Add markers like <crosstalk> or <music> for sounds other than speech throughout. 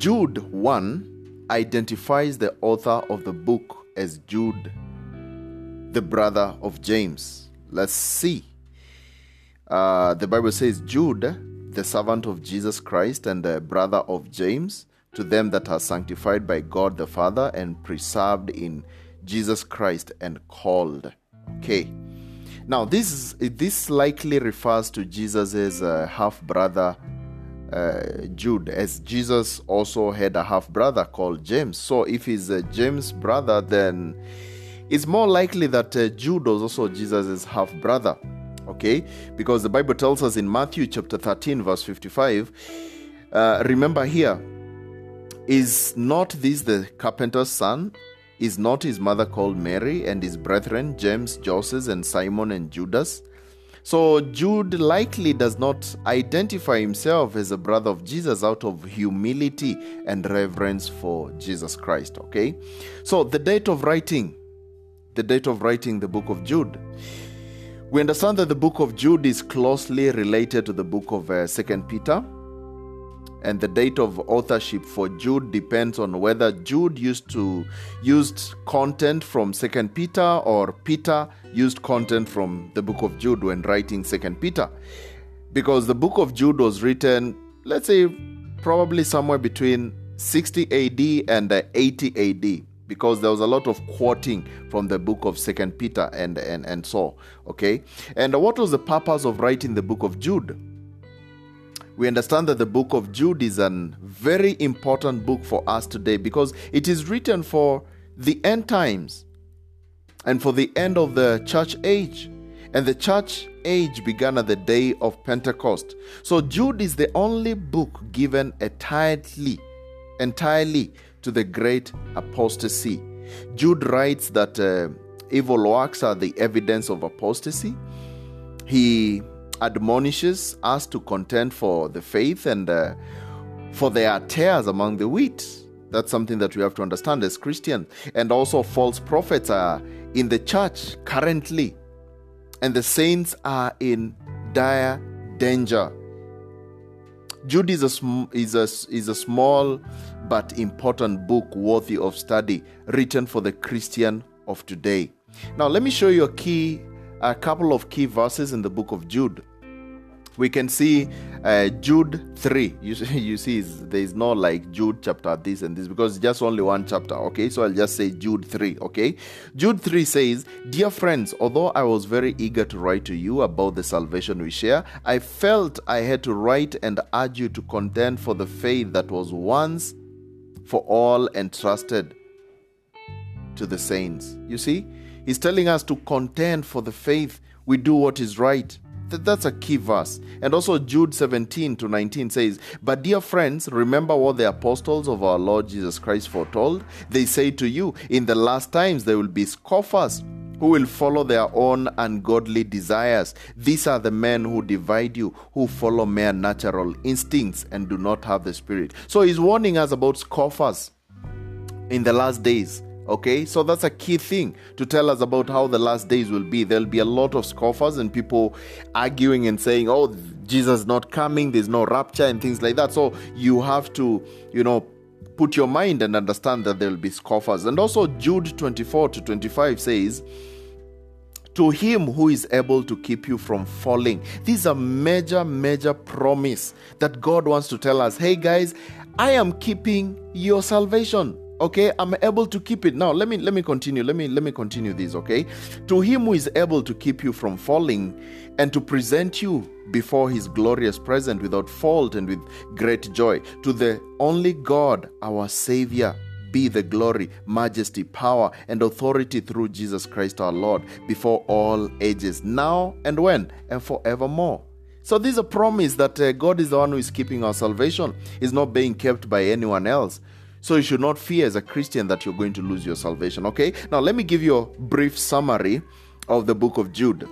Jude 1 identifies the author of the book as Jude, the brother of James. Let's see. Uh, the Bible says, Jude, the servant of Jesus Christ and the brother of James, to them that are sanctified by God the Father and preserved in Jesus Christ and called. Okay. Now, this this likely refers to Jesus' uh, half brother uh, Jude, as Jesus also had a half brother called James. So, if he's uh, James' brother, then it's more likely that uh, Jude was also Jesus' half brother. Okay, because the Bible tells us in Matthew chapter 13, verse 55, uh, remember here, is not this the carpenter's son? Is not his mother called Mary and his brethren James, Joseph, and Simon and Judas? So Jude likely does not identify himself as a brother of Jesus out of humility and reverence for Jesus Christ. Okay? So the date of writing, the date of writing the book of Jude. We understand that the book of Jude is closely related to the book of uh, Second Peter and the date of authorship for Jude depends on whether Jude used to used content from Second Peter or Peter used content from the book of Jude when writing Second Peter, because the book of Jude was written, let's say, probably somewhere between 60 AD and 80 AD because there was a lot of quoting from the book of second peter and, and and so okay? And what was the purpose of writing the book of jude we understand that the book of Jude is a very important book for us today because it is written for the end times and for the end of the church age. And the church age began at the day of Pentecost. So Jude is the only book given entirely, entirely to the great apostasy. Jude writes that uh, evil works are the evidence of apostasy. He admonishes us to contend for the faith and uh, for there are tares among the wheat. That's something that we have to understand as Christians. And also, false prophets are in the church currently, and the saints are in dire danger. Jude is a, sm- is, a, is a small but important book worthy of study, written for the Christian of today. Now, let me show you a key, a couple of key verses in the book of Jude we can see uh, Jude 3. You, <laughs> you see, there is no like Jude chapter this and this because just only one chapter. Okay, so I'll just say Jude 3. Okay, Jude 3 says, Dear friends, although I was very eager to write to you about the salvation we share, I felt I had to write and urge you to contend for the faith that was once for all entrusted to the saints. You see, he's telling us to contend for the faith. We do what is right that's a key verse. And also Jude 17 to 19 says, But dear friends, remember what the apostles of our Lord Jesus Christ foretold. They say to you, In the last times there will be scoffers who will follow their own ungodly desires. These are the men who divide you, who follow mere natural instincts and do not have the Spirit. So he's warning us about scoffers in the last days. Okay, so that's a key thing to tell us about how the last days will be. There'll be a lot of scoffers and people arguing and saying, oh, Jesus is not coming, there's no rapture, and things like that. So you have to, you know, put your mind and understand that there'll be scoffers. And also, Jude 24 to 25 says, to him who is able to keep you from falling. This is a major, major promise that God wants to tell us hey, guys, I am keeping your salvation okay i'm able to keep it now let me let me continue let me let me continue this okay to him who is able to keep you from falling and to present you before his glorious presence without fault and with great joy to the only god our savior be the glory, majesty, power, and authority through Jesus Christ our Lord before all ages, now and when, and forevermore. So, this is a promise that uh, God is the one who is keeping our salvation, is not being kept by anyone else. So you should not fear as a Christian that you're going to lose your salvation. Okay? Now, let me give you a brief summary of the book of Jude.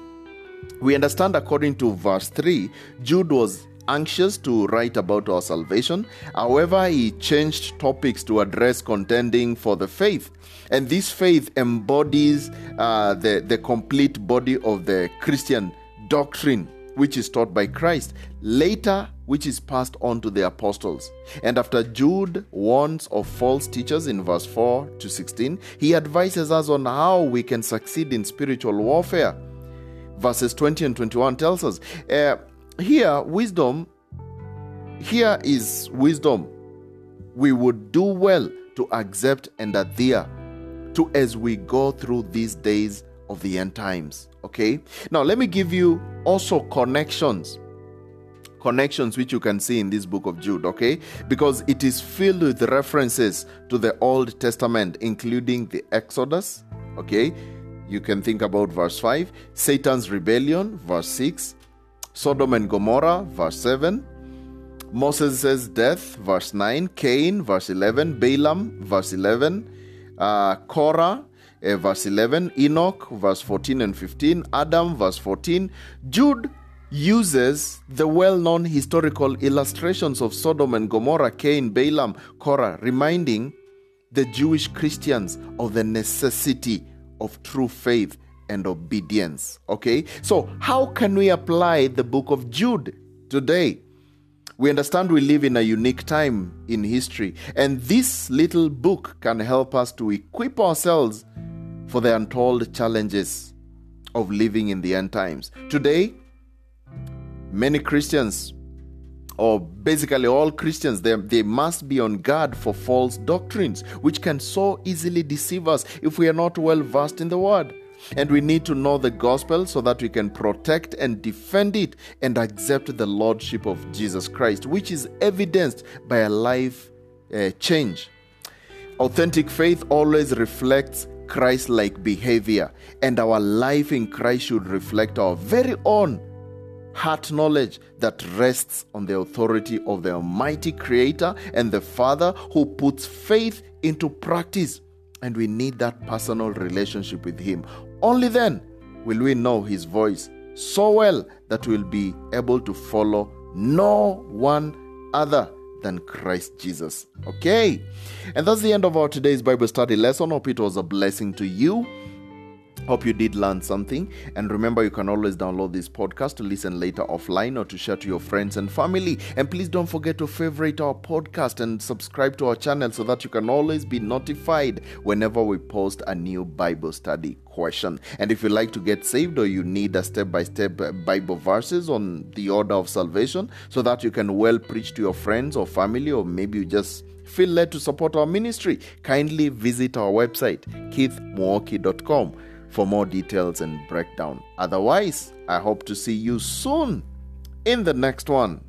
We understand, according to verse 3, Jude was anxious to write about our salvation. However, he changed topics to address contending for the faith. And this faith embodies uh, the, the complete body of the Christian doctrine which is taught by Christ, later, which is passed on to the apostles. And after Jude warns of false teachers in verse 4 to 16, he advises us on how we can succeed in spiritual warfare. Verses 20 and 21 tells us uh, here, wisdom, here is wisdom we would do well to accept and adhere to as we go through these days of the end times. Okay? Now, let me give you also connections. Connections which you can see in this book of Jude, okay? Because it is filled with references to the Old Testament, including the Exodus, okay? You can think about verse 5, Satan's rebellion, verse 6, Sodom and Gomorrah, verse 7, Moses' death, verse 9, Cain, verse 11, Balaam, verse 11, uh, Korah, uh, verse 11, Enoch, verse 14 and 15, Adam, verse 14. Jude uses the well known historical illustrations of Sodom and Gomorrah, Cain, Balaam, Korah, reminding the Jewish Christians of the necessity of true faith and obedience. Okay, so how can we apply the book of Jude today? We understand we live in a unique time in history, and this little book can help us to equip ourselves for the untold challenges of living in the end times. Today, many Christians, or basically all Christians, they, they must be on guard for false doctrines, which can so easily deceive us if we are not well versed in the Word. And we need to know the gospel so that we can protect and defend it and accept the lordship of Jesus Christ, which is evidenced by a life uh, change. Authentic faith always reflects Christ like behavior, and our life in Christ should reflect our very own heart knowledge that rests on the authority of the Almighty Creator and the Father who puts faith into practice. And we need that personal relationship with Him. Only then will we know His voice so well that we'll be able to follow no one other than Christ Jesus. Okay? And that's the end of our today's Bible study lesson. Hope it was a blessing to you. Hope you did learn something. And remember, you can always download this podcast to listen later offline or to share to your friends and family. And please don't forget to favorite our podcast and subscribe to our channel so that you can always be notified whenever we post a new Bible study question. And if you like to get saved or you need a step by step Bible verses on the order of salvation so that you can well preach to your friends or family, or maybe you just feel led to support our ministry, kindly visit our website, keithmwoki.com for more details and breakdown. Otherwise, I hope to see you soon in the next one.